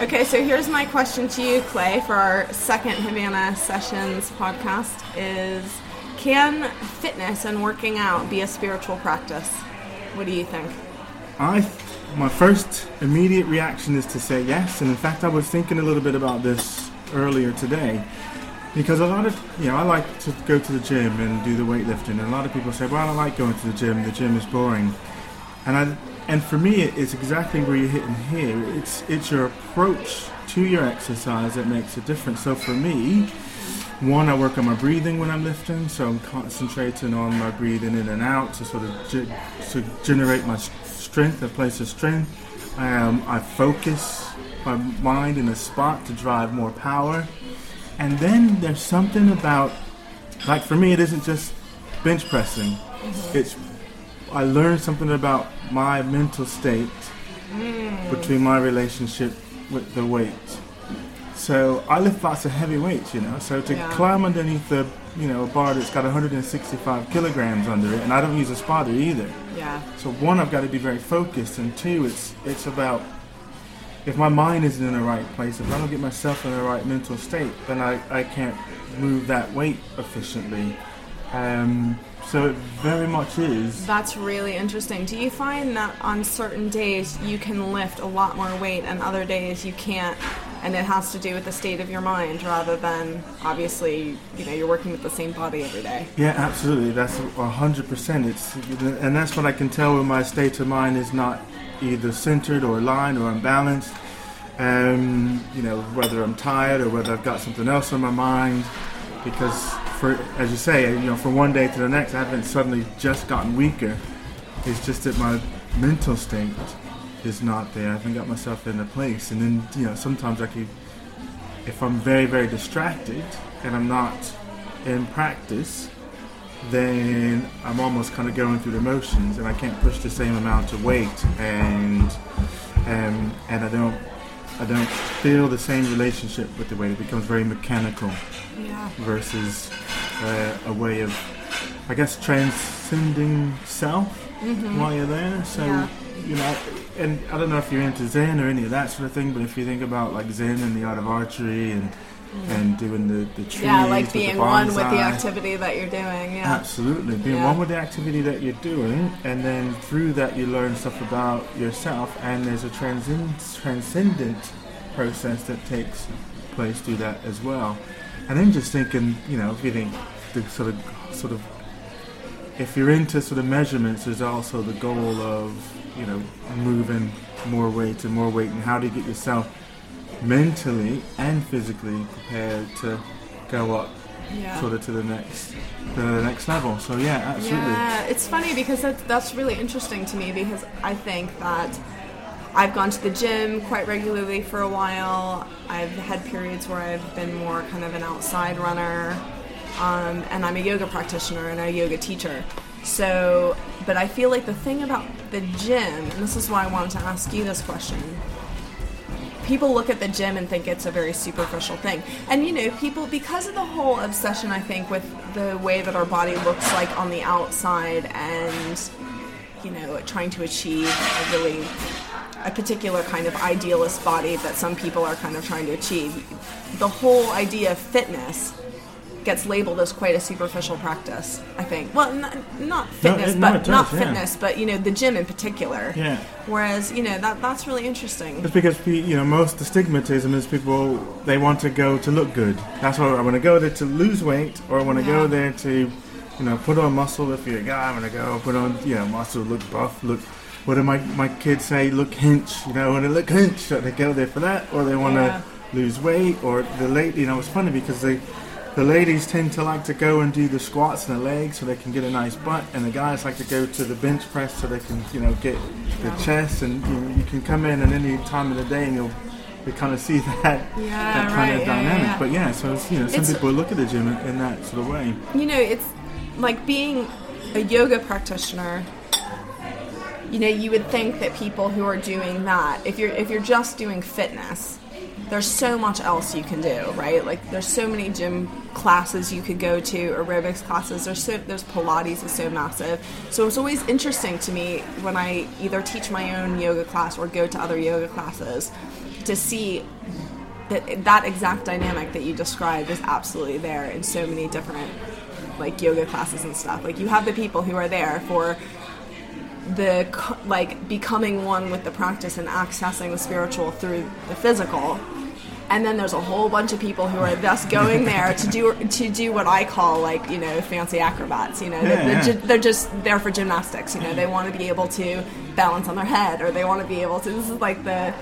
Okay, so here's my question to you, Clay, for our second Havana Sessions podcast is can fitness and working out be a spiritual practice? What do you think? I my first immediate reaction is to say yes, and in fact, I was thinking a little bit about this earlier today because a lot of you know I like to go to the gym and do the weightlifting, and a lot of people say, "Well, I don't like going to the gym. The gym is boring," and I and for me, it's exactly where you're hitting here. It's it's your approach to your exercise that makes a difference. So for me, one, I work on my breathing when I'm lifting, so I'm concentrating on my breathing in and out to sort of ge- to generate my strength, a place of strength. Um, I focus my mind in a spot to drive more power. And then there's something about, like for me, it isn't just bench pressing. Mm-hmm. It's I learned something about my mental state mm. between my relationship with the weight. So I lift lots of heavy weights, you know. So to yeah. climb underneath the, you know, a bar that's got 165 kilograms under it, and I don't use a spotter either. Yeah. So one, I've got to be very focused, and two, it's it's about if my mind isn't in the right place, if I don't get myself in the right mental state, then I, I can't move that weight efficiently. Um, so it very much is. That's really interesting. Do you find that on certain days you can lift a lot more weight and other days you can't? And it has to do with the state of your mind rather than obviously, you know, you're working with the same body every day. Yeah, absolutely. That's hundred percent. It's and that's what I can tell when my state of mind is not either centered or aligned or unbalanced. Um, you know, whether I'm tired or whether I've got something else on my mind, because for as you say, you know, from one day to the next, I haven't suddenly just gotten weaker. It's just that my mental state is not there. I haven't got myself in a place, and then you know, sometimes I can, if I'm very very distracted and I'm not in practice, then I'm almost kind of going through the motions, and I can't push the same amount of weight, and um, and I don't I don't feel the same relationship with the weight. It becomes very mechanical yeah. versus uh, a way of, I guess, transcending self mm-hmm. while you're there. So, yeah. you know, and I don't know if you're into Zen or any of that sort of thing, but if you think about like Zen and the art of archery and mm. and doing the, the trees. Yeah, like being one with the activity that you're doing. Yeah. Absolutely. Being yeah. one with the activity that you're doing, and then through that you learn stuff about yourself, and there's a transcend- transcendent process that takes place through that as well. And then just thinking, you know, if you think the sort of sort of if you're into sort of measurements, there's also the goal of you know moving more weight and more weight, and how do you get yourself mentally and physically prepared to go up yeah. sort of to the next to the next level. So yeah, absolutely. Yeah, it's funny because that's that's really interesting to me because I think that I've gone to the gym quite regularly for a while. I've had periods where I've been more kind of an outside runner, um, and I'm a yoga practitioner and a yoga teacher. So, but I feel like the thing about the gym, and this is why I wanted to ask you this question. People look at the gym and think it's a very superficial thing. And you know, people, because of the whole obsession, I think, with the way that our body looks like on the outside and, you know, trying to achieve a really a particular kind of idealist body that some people are kind of trying to achieve. The whole idea of fitness gets labeled as quite a superficial practice. I think. Well, not, not fitness, no, it, but does, not fitness, yeah. but you know the gym in particular. Yeah. Whereas you know that that's really interesting. It's because you know most the stigmatism is people they want to go to look good. That's why I want to go there to lose weight, or I want to yeah. go there to you know put on muscle. If you're a guy, I'm gonna go put on you know muscle, look buff, look what do my, my kids say? Look hinch, you know, when they look hinch, so they go there for that, or they want to yeah. lose weight, or the late, you know, it's funny because they, the ladies tend to like to go and do the squats and the legs so they can get a nice butt, and the guys like to go to the bench press so they can, you know, get the chest, and you, know, you can come in at any time of the day and you'll you kind of see that yeah, that kind right, of dynamic. Yeah, but yeah, so you know, some it's, people look at the gym in, in that sort of way. You know, it's like being a yoga practitioner you know, you would think that people who are doing that, if you're if you're just doing fitness, there's so much else you can do, right? Like there's so many gym classes you could go to, aerobics classes. There's so there's Pilates is so massive. So it's always interesting to me when I either teach my own yoga class or go to other yoga classes to see that that exact dynamic that you described is absolutely there in so many different like yoga classes and stuff. Like you have the people who are there for the like becoming one with the practice and accessing the spiritual through the physical. And then there's a whole bunch of people who are just going there to do to do what I call like you know fancy acrobats. You know, they're, Yeah, they're, yeah. ju- they're just there for gymnastics. You know, they want to be able to balance on their head, or they want to be able to. This is like the.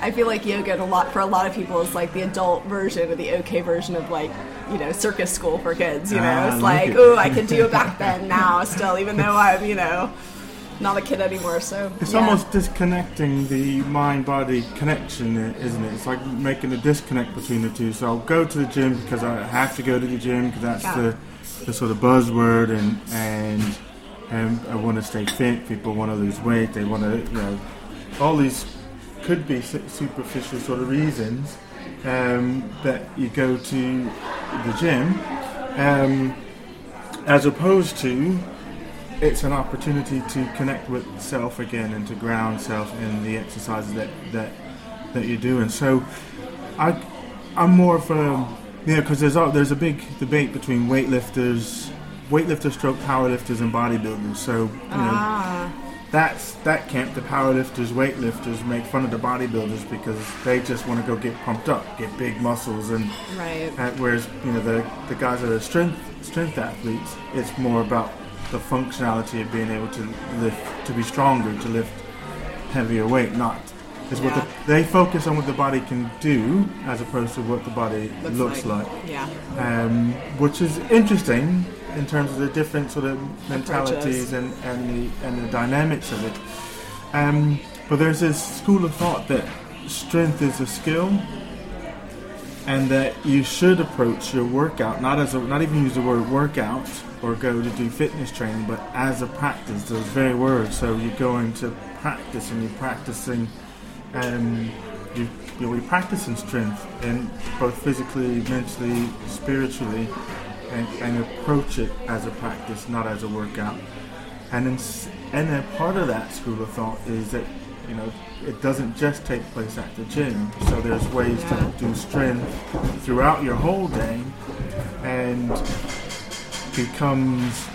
I feel like yoga a lot for a lot of people is like the adult version or the okay version of like you know circus school for kids. You know, Ah, it's look like at- oh I can do a back bend now still, even though I'm you know not a kid anymore. So It's yeah. almost disconnecting the mind-body connection, isn't it? It's like making a disconnect between the two. So I'll go to the gym because I have to go to the gym because that's Yeah. the, the sort of buzzword, and and and I want to stay fit. People want to lose weight. They want to, you know, all these could be superficial sort of reasons um, that you go to the gym, um, as opposed to it's an opportunity to connect with self again and to ground self in the exercises that that that you're doing. So, I I'm more of a yeah because there's a, there's a big debate between weightlifters, weightlifters, stroke powerlifters, and bodybuilders. So you know ah that's that camp. The powerlifters, weightlifters make fun of the bodybuilders because they just want to go get pumped up, get big muscles, and right uh, whereas you know the the guys that are strength strength athletes, it's more about the functionality of being able to lift, to be stronger, to lift heavier weight. Not is what the, they focus on what the body can do as opposed to what the body looks, like. yeah Um, which is interesting in terms of the different sort of mentalities Approaches. and, and the and the dynamics of it. Um, but there's this school of thought that strength is a skill, and that you should approach your workout not as a, not even use the word workout or go to do fitness training, but as a practice. Those very words. So you're going to practice and you're practicing. Um, you, you're practicing strength, and both physically, mentally, spiritually, and, and approach it as a practice, not as a workout. And then, and then part of that school of thought is that you know it doesn't just take place at the gym. So there's ways to do strength throughout your whole day, and becomes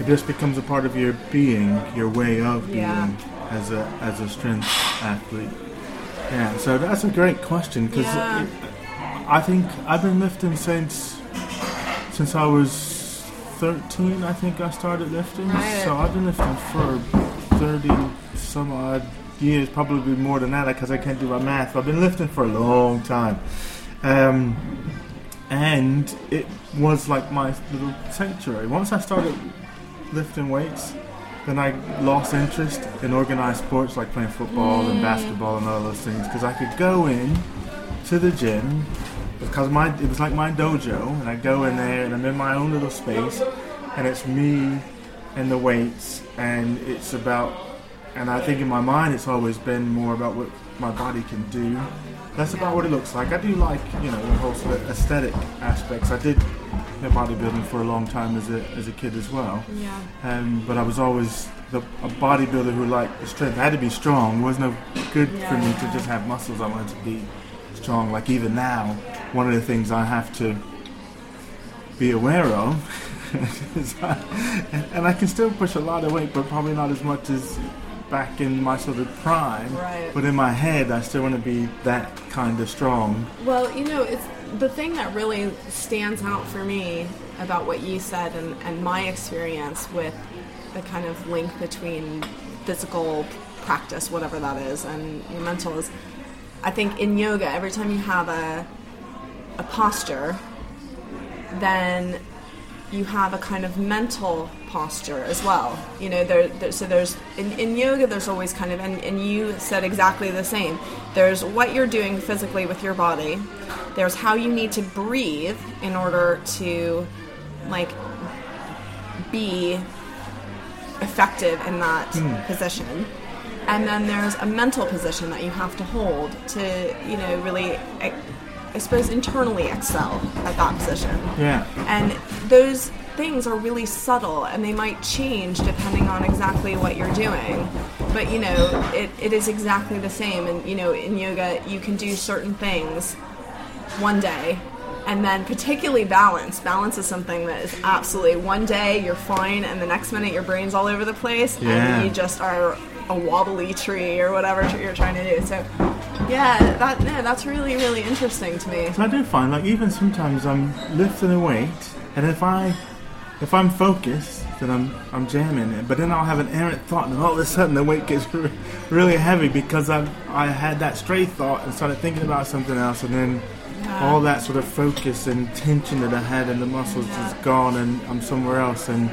it just becomes a part of your being, your way of being Yeah. as a as a strength athlete. Yeah, so that's a great question because Yeah. I think I've been lifting since since I was 13. I think I started lifting, Right. so I've been lifting for 30 some odd years, probably more than that because I can't do my math. I've been lifting for a long time. Um, and it was like my little sanctuary. Once I started lifting weights, then I lost interest in organized sports like playing football and mm. basketball and all those things because I could go in to the gym because my it was like my dojo and I go in there and I'm in my own little space and it's me and the weights and it's about and I think in my mind it's always been more about what my body can do. That's about what it looks like. I do like, you know, the whole sort of aesthetic aspects. I did know, bodybuilding for a long time as a, as a kid as well. yeah Um, but I was always the, a bodybuilder who liked the strength. I had to be strong. It was no good for me to just have muscles. I wanted to be strong. Like even now, one of the things I have to be aware of is I, and, and I can still push a lot of weight, but probably not as much as back in my sort of prime. Right. But in my head, I still want to be that kind of strong. Well, you know, it's the thing that really stands out for me about what you said and, and my experience with the kind of link between physical practice, whatever that is, and your mental is. I think in yoga, every time you have a a posture, then you have a kind of mental posture as well. You know, there, there so there's in, in yoga there's always kind of and, and you said exactly the same. There's what you're doing physically with your body. There's how you need to breathe in order to like be effective in that position. And then there's a mental position that you have to hold to, you know, really eh, I suppose, internally excel at that position. Yeah. And those things are really subtle and they might change depending on exactly what you're doing. But you know, it, it is exactly the same. And you know, in yoga, you can do certain things one day and then particularly balance balance is something that is absolutely one day you're fine and the next minute your brain's all over the place Yeah. and you just are a wobbly tree or whatever you're trying to do. So yeah that no, that's really really interesting to me. So I do find like even sometimes I'm lifting a weight, and if I if I'm focused, then I'm I'm jamming it. But then I'll have an errant thought, and all of a sudden the weight gets re- really heavy because I I had that stray thought and started thinking about something else, and then all that sort of focus and tension that I had in the muscles is gone, and I'm somewhere else, and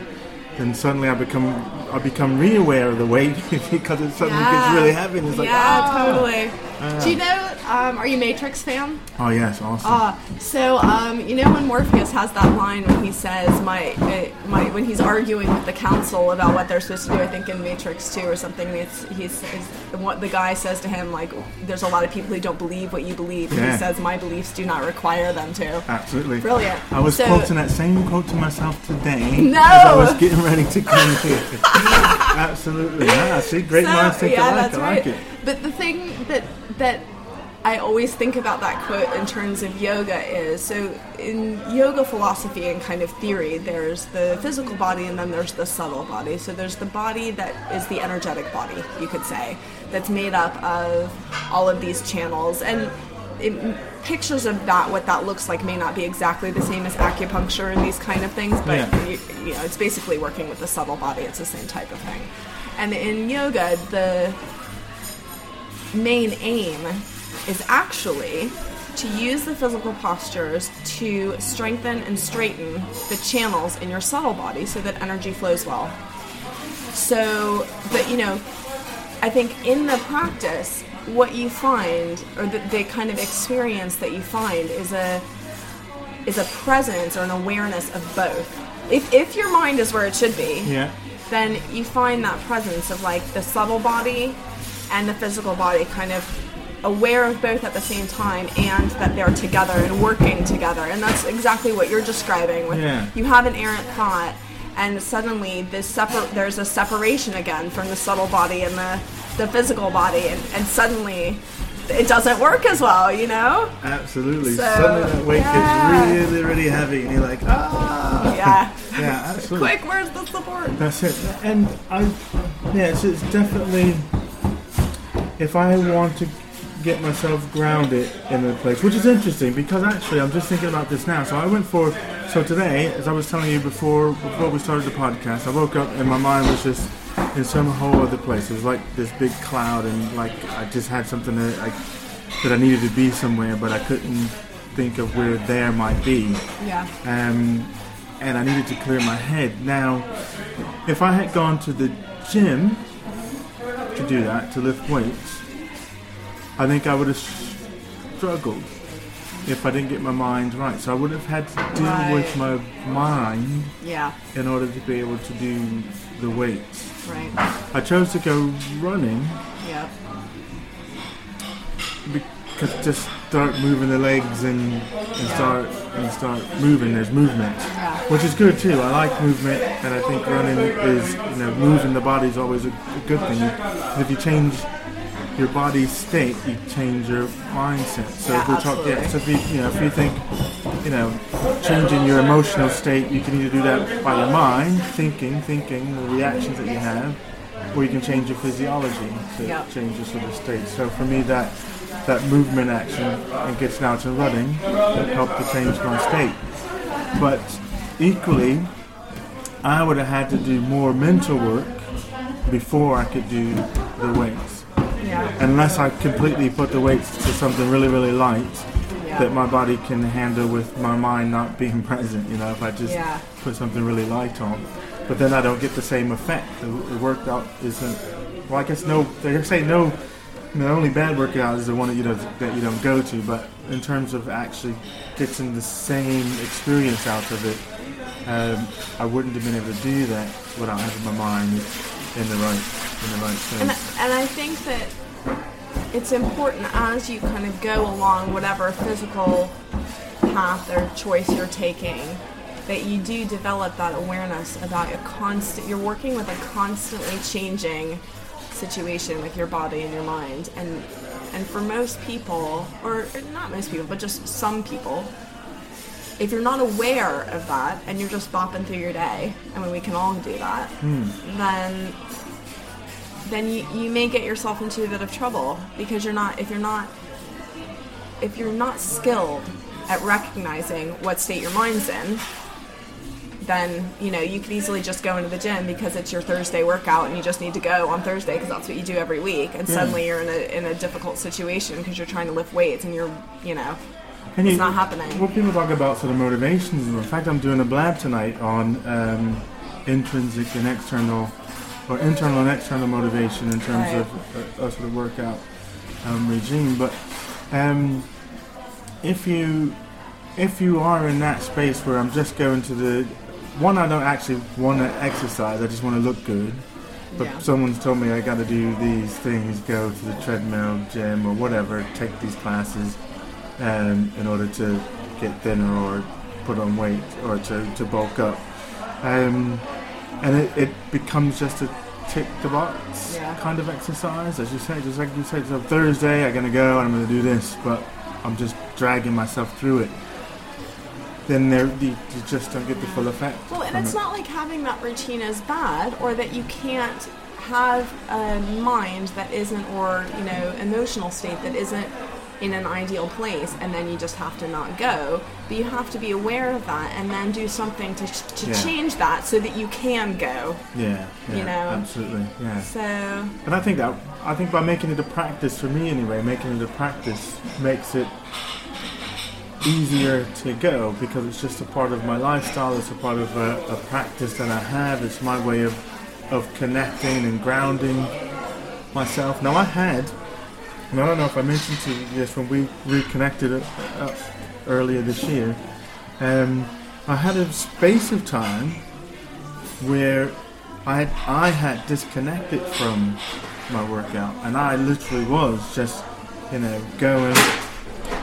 then suddenly I become I become re-aware of the weight because it suddenly gets really heavy, and it's like yeah ah. totally Do you know? Um, are you Matrix fan? oh yes, awesome. Uh, so um, you know when Morpheus has that line when he says my uh, my when he's arguing with the council about what they're supposed to do. I think in Matrix Two or something. It's, he's, he's what the guy says to him like, "There's a lot of people who don't believe what you believe." And Yeah. he says, "My beliefs do not require them to." Absolutely. Brilliant. I was So- quoting that same quote to myself today No! as I was getting ready to come here. Absolutely. Yeah, see, great So, minds think yeah, alike. that's I right. like it. But the thing that that I always think about that quote in terms of yoga is so in yoga philosophy and kind of theory, there's the physical body and then there's the subtle body. So there's the body that is the energetic body, you could say, that's made up of all of these channels and. It, pictures of that, what that looks like, may not be exactly the same as acupuncture and these kind of things, but Yeah. you, you know, it's basically working with the subtle body. It's the same type of thing. And in yoga, the main aim is actually to use the physical postures to strengthen and straighten the channels in your subtle body so that energy flows well. So, but you know, I think in the practice, what you find, or the, the kind of experience that you find, is a is a presence or an awareness of both. If, if your mind is where it should be, Yeah. then you find that presence of like the subtle body and the physical body kind of aware of both at the same time and that they're together and working together and that's exactly what you're describing with Yeah. you have an errant thought and suddenly this separ- there's a separation again from the subtle body and the, the physical body and, and suddenly it doesn't work as well you know Absolutely. So, Suddenly that weight yeah. gets really, really heavy, and you're like, ah. yeah Yeah, absolutely. quick where's the support That's it. And I, yeah, it's, it's definitely, if I want to get myself grounded in a place, which is interesting because actually I'm just thinking about this now. So I went for, so today, as I was telling you before, before we started the podcast, I woke up and my mind was just in some whole other place. It was like this big cloud and like I just had something that I, that I needed to be somewhere, but I couldn't think of where there might be yeah um, and I needed to clear my head. Now, if I had gone to the gym to do that, to lift weights, I think I would have struggled if I didn't get my mind right. So I would have had to deal with my mind yeah in order to be able to do the weights. right I chose to go running yeah because just start moving the legs and, and start and start moving. There's movement, Yeah. which is good too. I like movement, and I think running is you know moving the body is always a, a good thing. If you change your body's state, you change your mindset. So Yeah, if we talk, yeah. So if you you know if you think you know changing your emotional state, you can either do that by your mind, thinking, thinking the reactions that you have, or you can change your physiology to Yeah. change your sort of state. So for me, that that movement action and gets down to running helped to change my state. But equally, I would have had to do more mental work before I could do the weights. Yeah Unless I completely put the weights to something really, really light Yeah. that my body can handle with my mind not being present. You know, if I just Yeah. put something really light on. But then I don't get the same effect. The, the workout isn't. Well, I guess no. They say no. The only bad workout is the one that you don't that you don't go to. But in terms of actually getting the same experience out of it, um, I wouldn't have been able to do that without having my mind in the right in the right and, and I think that it's important as you kind of go along whatever physical path or choice you're taking that you do develop that awareness about a constant you're working with a constantly changing situation with your body and your mind. And and for most people or not most people but just some people if you're not aware of that and you're just bopping through your day i mean we can all do that hmm. then then you, you may get yourself into a bit of trouble because you're not if you're not if you're not skilled at recognizing what state your mind's in then you know you could easily just go into the gym because it's your Thursday workout and you just need to go on Thursday because that's what you do every week and suddenly you're in a in a difficult situation because you're trying to lift weights and you're you know And It's not happening. Well, people talk about sort of motivations. In fact, I'm doing a blab tonight on um, intrinsic and external, or internal and external motivation in terms Right. of a, a sort of workout um, regime. But um, if you if you are in that space where I'm just going to the one, I don't actually want to exercise. I just want to look good. But Yeah. someone's told me I got to do these things, go to the treadmill, gym, or whatever, take these classes um, in order to get thinner or put on weight or to, to bulk up. Um, and it, it becomes just a tick the box Yeah. kind of exercise, as you say. Just like you said, so Thursday I'm going to go and I'm going to do this, but I'm just dragging myself through it. Then there, you, you just don't get the full effect. Well, and it's it. not like having that routine is bad or that you can't have a mind that isn't, or, you know, emotional state that isn't in an ideal place and then you just have to not go. But you have to be aware of that and then do something to, to Yeah. change that so that you can go. Yeah, yeah, you know. absolutely, yeah. So, And I think that I think by making it a practice for me anyway, making it a practice makes it easier to go because it's just a part of my lifestyle. It's a part of a, a practice that I have. It's my way of of connecting and grounding myself. Now I had, and I don't know if I mentioned to you this when we reconnected uh, earlier this year. Um, I had a space of time where I I had disconnected from my workout, and I literally was just, you know, going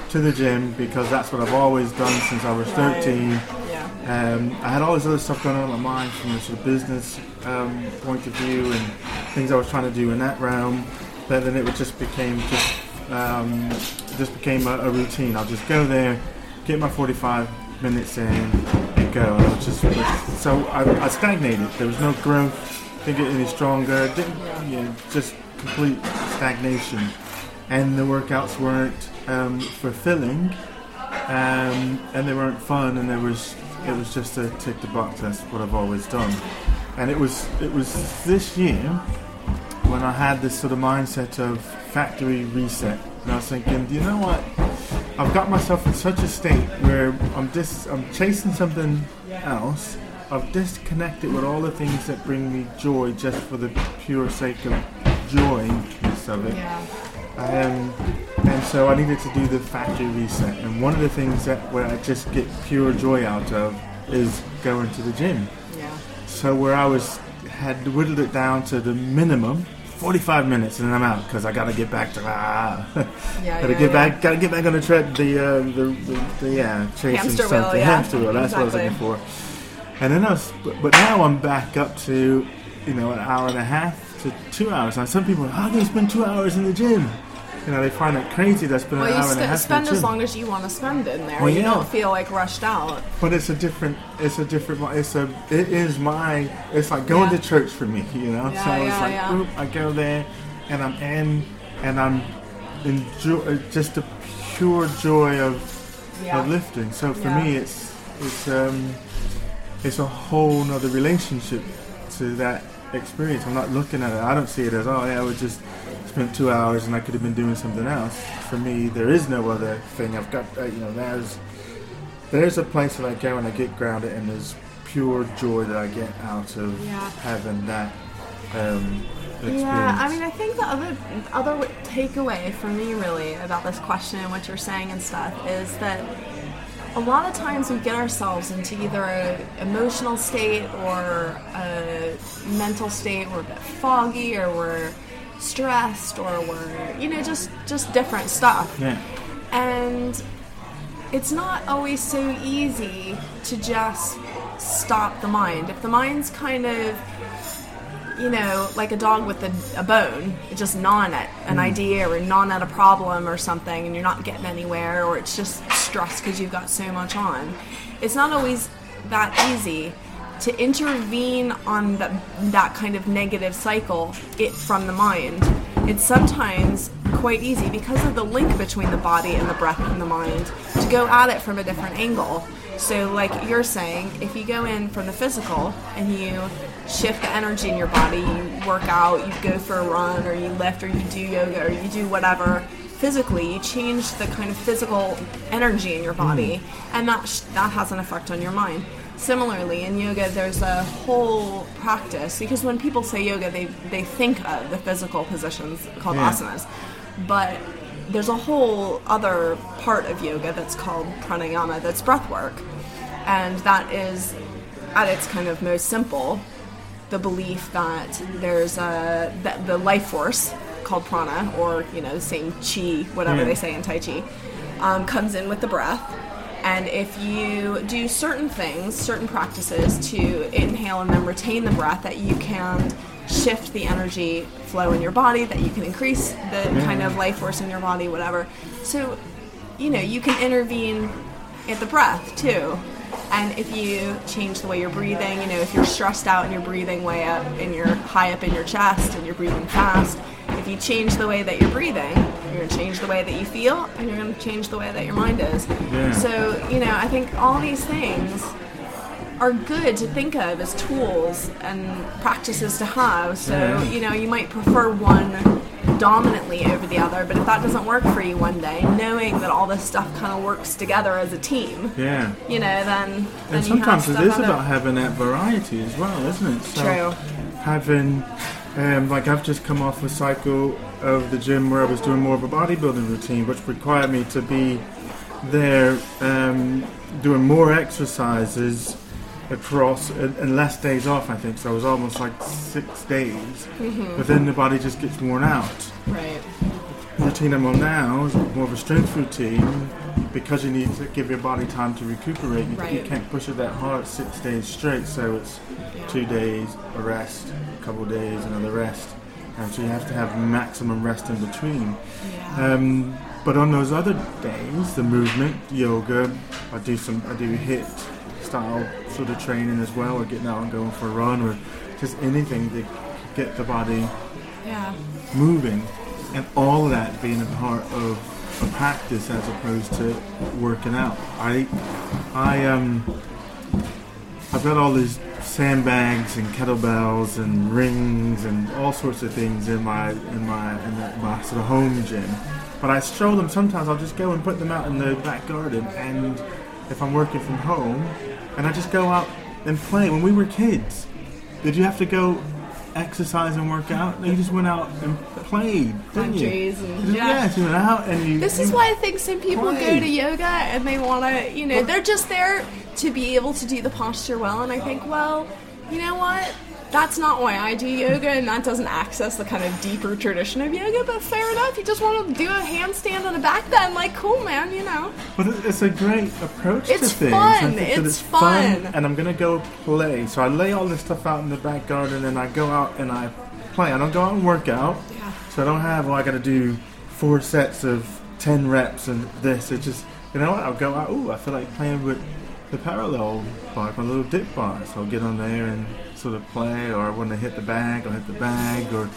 to the gym because that's what I've always done since I was Right. 13. yeah. Um, I had all this other stuff going on in my mind from a sort of business um, point of view and things I was trying to do in that realm. But then it just became just um, just became a, a routine. I'll just go there, get my 45 minutes in, and go. And just so I, I stagnated. There was no growth. Didn't get any stronger. Didn't just complete stagnation. And the workouts weren't um, fulfilling um, and they weren't fun, and there was it was just a tick the box. That's what I've always done, and it was it was this year when I had this sort of mindset of factory reset, and I was thinking, do you know what? I've got myself in such a state where I'm dis I'm chasing something else. I've disconnected with all the things that bring me joy just for the pure sake of joyness of it. Yeah. Um, and so I needed to do the factory reset. And one of the things that where I just get pure joy out of is going to the gym. Yeah. So where I was had whittled it down to the minimum, 45 minutes, and then I'm out because I got to get back to ah, Yeah. got to yeah, get yeah. back, got to get back on the tread, the uh, the, the, the yeah, chasing Hamster wheel, yeah. hamster wheel. That's what I was looking for. And then I was, but, but now I'm back up to, you know, an hour and a half to two hours. Now some people, are, how can you spend two hours in the gym? You know, they find it crazy that I spend Well, an you hour and a half spend as long as you want to spend in there. Well, you yeah. don't feel like rushed out. But it's a different. It's a different. It's a. It is my. It's like going Yeah. to church for me. You know. Yeah, so it's like, boop, I go there, and I'm in, and I'm enjoy just the pure joy of of lifting. So for me, it's it's um, it's a whole nother relationship to that experience. I'm not looking at it. I don't see it as oh yeah, I would just spent two hours and I could have been doing something else. For me, there is no other thing. I've got uh, you know there's there's a place that I go and I get grounded and there's pure joy that I get out of Yeah. having that um, experience. Yeah, I mean, I think the other other takeaway for me really about this question and what you're saying and stuff is that a lot of times we get ourselves into either an emotional state or a mental state. We're a bit foggy, or we're stressed or we're you know just just different stuff. Yeah. and it's not always so easy to just stop the mind. If the mind's kind of you know like a dog with a, a bone it's just gnawing at an hmm. idea or gnawing at a problem or something and you're not getting anywhere or it's just stress because you've got so much on. It's not always that easy to intervene on that that kind of negative cycle it from the mind it's sometimes quite easy because of the link between the body and the breath and the mind to go at it from a different angle. So like you're saying if you go in from the physical and you shift the energy in your body you work out you go for a run or you lift or you do yoga or you do whatever physically you change the kind of physical energy in your body. Mm-hmm. And that sh- that has an effect on your mind similarly in yoga there's a whole practice because when people say yoga they they think of the physical positions called Yeah. asanas but there's a whole other part of yoga that's called pranayama that's breath work and that is at its kind of most simple the belief that there's a that the life force called prana or you know the same chi whatever Yeah. they say in tai chi um, comes in with the breath and if you do certain things certain practices to inhale and then retain the breath that you can shift the energy flow in your body that you can increase the kind of life force in your body whatever. So you know you can intervene at the breath too. And if you change the way you're breathing, you know, if you're stressed out and you're breathing way up and you're high up in your chest and you're breathing fast, if you change the way that you're breathing, you're going to change the way that you feel and you're going to change the way that your mind is. Yeah. So, you know, I think all these things are good to think of as tools and practices to have. So, Yeah. you know, you might prefer one dominantly over the other, but if that doesn't work for you one day, knowing that all this stuff kind of works together as a team, Yeah. you know, then, then And you have sometimes it is about having that variety as well, isn't it? So True. Having, um, like, I've just come off a cycle of the gym where I was doing more of a bodybuilding routine, which required me to be there um, doing more exercises across and, and less days off. I think so. It was almost like six days, Mm-hmm. but then the body just gets worn out Right. routine I'm on now is more of a strength routine because you need to give your body time to recuperate. You, you can't push it that hard six days straight, so it's two days, a rest, a couple days, another rest. And so you have to have maximum rest in between. Yeah. Um, but on those other days, the movement, yoga, I do some, I do HIIT style sort of training as well, or getting out and going for a run, or just anything to get the body yeah. moving, and all that being a part of a practice as opposed to working out. I, I um, I've got all these sandbags and kettlebells and rings and all sorts of things in my in my in the, my sort of home gym. But I stroll them. Sometimes I'll just go and put them out in the back garden, and if I'm working from home, and I just go out and play. When we were kids, did you have to go exercise and work out? You just went out and played, didn't you? trees and- just- yeah. Yes, you went out and you. This is why I think some people go to yoga and they want to, you know, they're just there to be able to do the posture well. And I think, well, you know what? That's not why I do yoga, and that doesn't access the kind of deeper tradition of yoga. But fair enough, you just want to do a handstand on the back bend, like cool, man, you know. But it's a great approach to things. It's fun. I think that It's fun. and I'm gonna go play. So I lay all this stuff out in the back garden, and I go out and I play. I don't go out and work out. Yeah. So I don't have. Well, I got to do four sets of ten reps and this. It's just you know what? I'll go out. Ooh, I feel like playing with the parallel bar, my little dip bar. So I'll get on there and sort of play, or I want to hit the bag, I'll hit the bag, or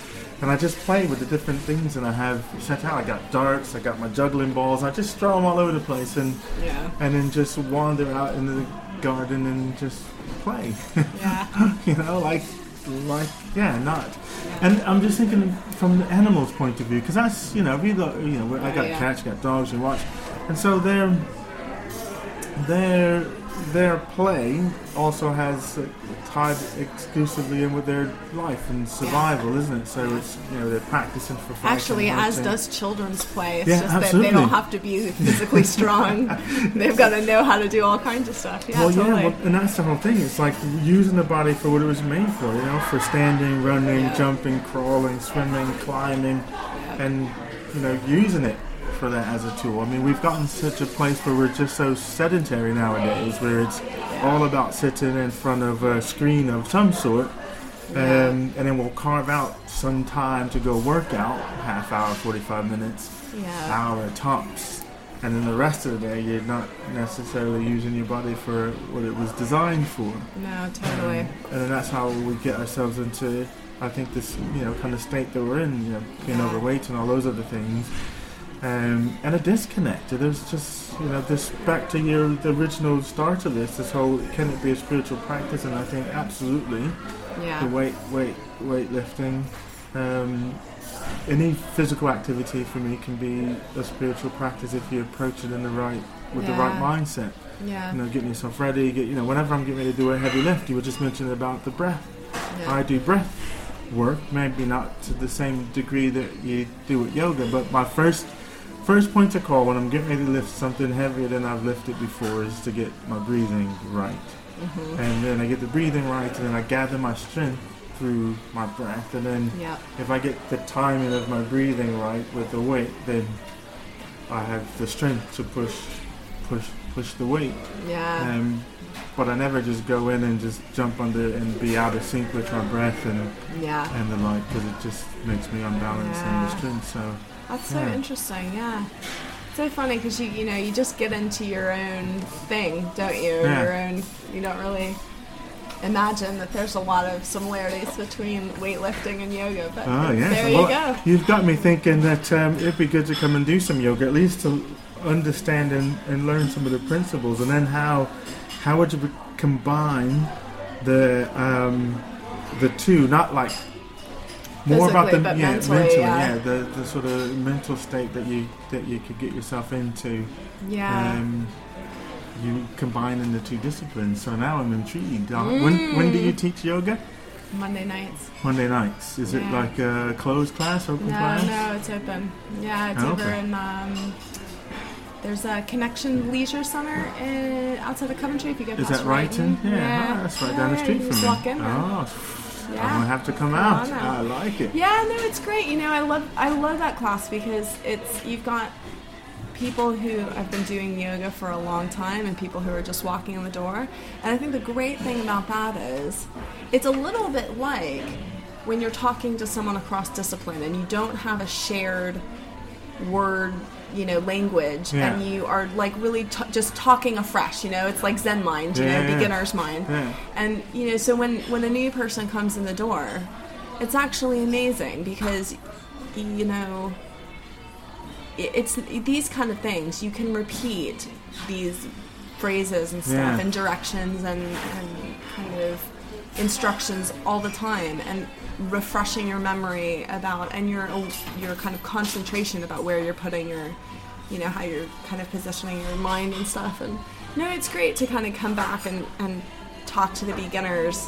and I just play with the different things that I have set out. I got darts, I got my juggling balls. I just throw them all over the place and Yeah. and then just wander out into the garden and just play. Yeah. you know, like like yeah, not. And I'm just thinking from the animal's point of view because that's you know we got you know I oh, got Yeah. cats, got dogs, and watch, and so they're they're their play also has uh, tied exclusively in with their life and survival, isn't it? So it's you know they're practicing for Actually, as does children's play. It's Yeah, just that they don't have to be physically strong. They've got to know how to do all kinds of stuff. Yeah, well, totally. yeah, well, and that's the whole thing. It's like using the body for what it was made for, you know, for standing, running, Yeah. jumping, crawling, swimming, climbing, and you know, using it for that as a tool. I mean, we've gotten such a place where we're just so sedentary nowadays, where it's all about sitting in front of a screen of some sort, um, and then we'll carve out some time to go work out, half hour, forty-five minutes yeah. hour tops. And then the rest of the day, you're not necessarily using your body for what it was designed for. No, totally. And then that's how we get ourselves into, I think, this you know kind of state that we're in, you know, being Yeah. overweight and all those other things. Um, and a disconnect. There's just you know this back to your the original start of this. This whole can it be a spiritual practice? And I think absolutely Yeah. the weight weight weightlifting um, any physical activity for me can be a spiritual practice if you approach it in the right with the right mindset Yeah. you know getting yourself ready get you know whenever i'm getting ready to do a heavy lift you were just mentioning about the breath yeah. i do breath work maybe not to the same degree that you do with yoga but my first first point to call when i'm getting ready to lift something heavier than i've lifted before is to get my breathing right Mhm. and then I get the breathing right, and then I gather my strength through my breath, and then Yep. if I get the timing of my breathing right with the weight, then I have the strength to push, push, push the weight. Yeah. Um, but I never just go in and just jump under and be out of sync with my breath and Yeah. and the like, because it just makes me unbalanced and Yeah. restrained. So That's so Yeah. interesting. Yeah. So funny because you you know you just get into your own thing, don't you? Yeah. Your own. You don't really imagine that there's a lot of similarities between weightlifting and yoga. But Oh yes. there well, you go. You've got me thinking that um, it'd be good to come and do some yoga, at least to understand and, and learn some of the principles, and then how how would you be- combine the um, the two? Not like more about the yeah, mentally, yeah. yeah, the, the sort of mental state that you that you could get yourself into. Yeah. Um, you combining the two disciplines. So now I'm intrigued. Uh, When when do you teach yoga? Monday nights. Monday nights. Is it like a closed class, open No, class? no, it's open. Yeah, it's Oh, over okay. in. Um, there's a Connection Leisure Center in, outside of Coventry. If you go Is past that Brighton? Brighton. Yeah, oh, that's right down the Yeah, street from me. walk in. Oh, Yeah. I'm gonna have to come Come out. out. I like it. Yeah, no, it's great. You know, I love I love that class because it's you've got people who have been doing yoga for a long time and people who are just walking in the door. And I think the great thing about that is it's a little bit like when you're talking to someone across discipline and you don't have a shared word you know language Yeah. and you are like really t- just talking afresh you know it's like zen mind you Yeah, know yeah. beginner's mind and you know, so when when a new person comes in the door, it's actually amazing because you know it's these kind of things you can repeat these phrases and stuff and directions and, and kind of instructions all the time and refreshing your memory about and your your kind of concentration about where you're putting your you know how you're kind of positioning your mind and stuff and no it's great to kind of come back and and talk to the beginners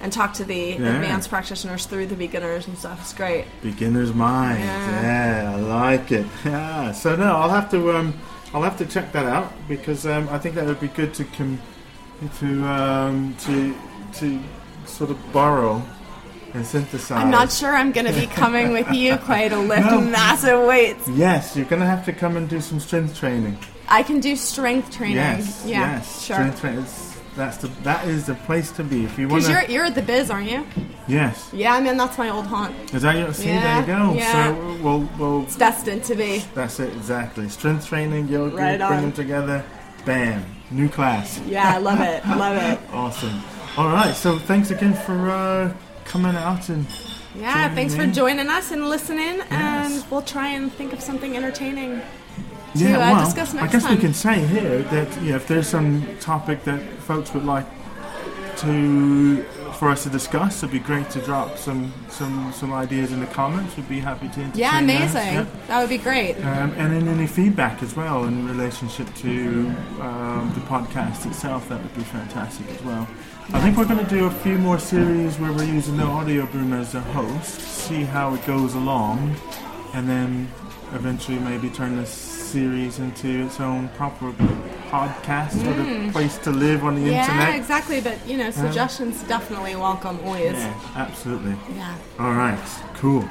and talk to the Yeah. advanced practitioners through the beginners and stuff it's great Beginner's mind. Yeah. Yeah. I like it. Yeah. So no, I'll have to um, I'll have to check that out because um, I think that would be good to com- to um, to to sort of borrow and synthesize. i'm not sure i'm going to be coming with you clay to lift No. massive weights Yes, you're gonna have to come and do some strength training. i can do strength training Yes. yeah yes. sure Strength training. That's the that is the place to be if you want because you're you're at the biz aren't you Yes. yeah i mean that's my old haunt Is that your? See, Yeah, there you go. yeah. So we'll we'll it's destined to be That's it, exactly. Strength training, yoga, Right bring on. them together. Bam, new class. yeah i love it love it Awesome. All right, so thanks again for uh, coming out and Yeah, thanks for joining us and listening, Yes. and we'll try and think of something entertaining. yeah, uh, well, discuss I next guess we can say here that yeah, if there's some topic that folks would like to for us to discuss. It'd be great to drop some some some ideas in the comments. We'd be happy to entertain Yeah, amazing. Yeah. That would be great. Um, and then any feedback as well in relationship to um, the podcast itself, that would be fantastic as well. I think we're going to do a few more series where we're using the Audioboom as a host, see how it goes along, and then eventually maybe turn this series into its own proper podcast or the place to live on the Mm. Yeah, internet. exactly. But you know, suggestions definitely welcome always. Yeah, absolutely. Yeah. All right, cool.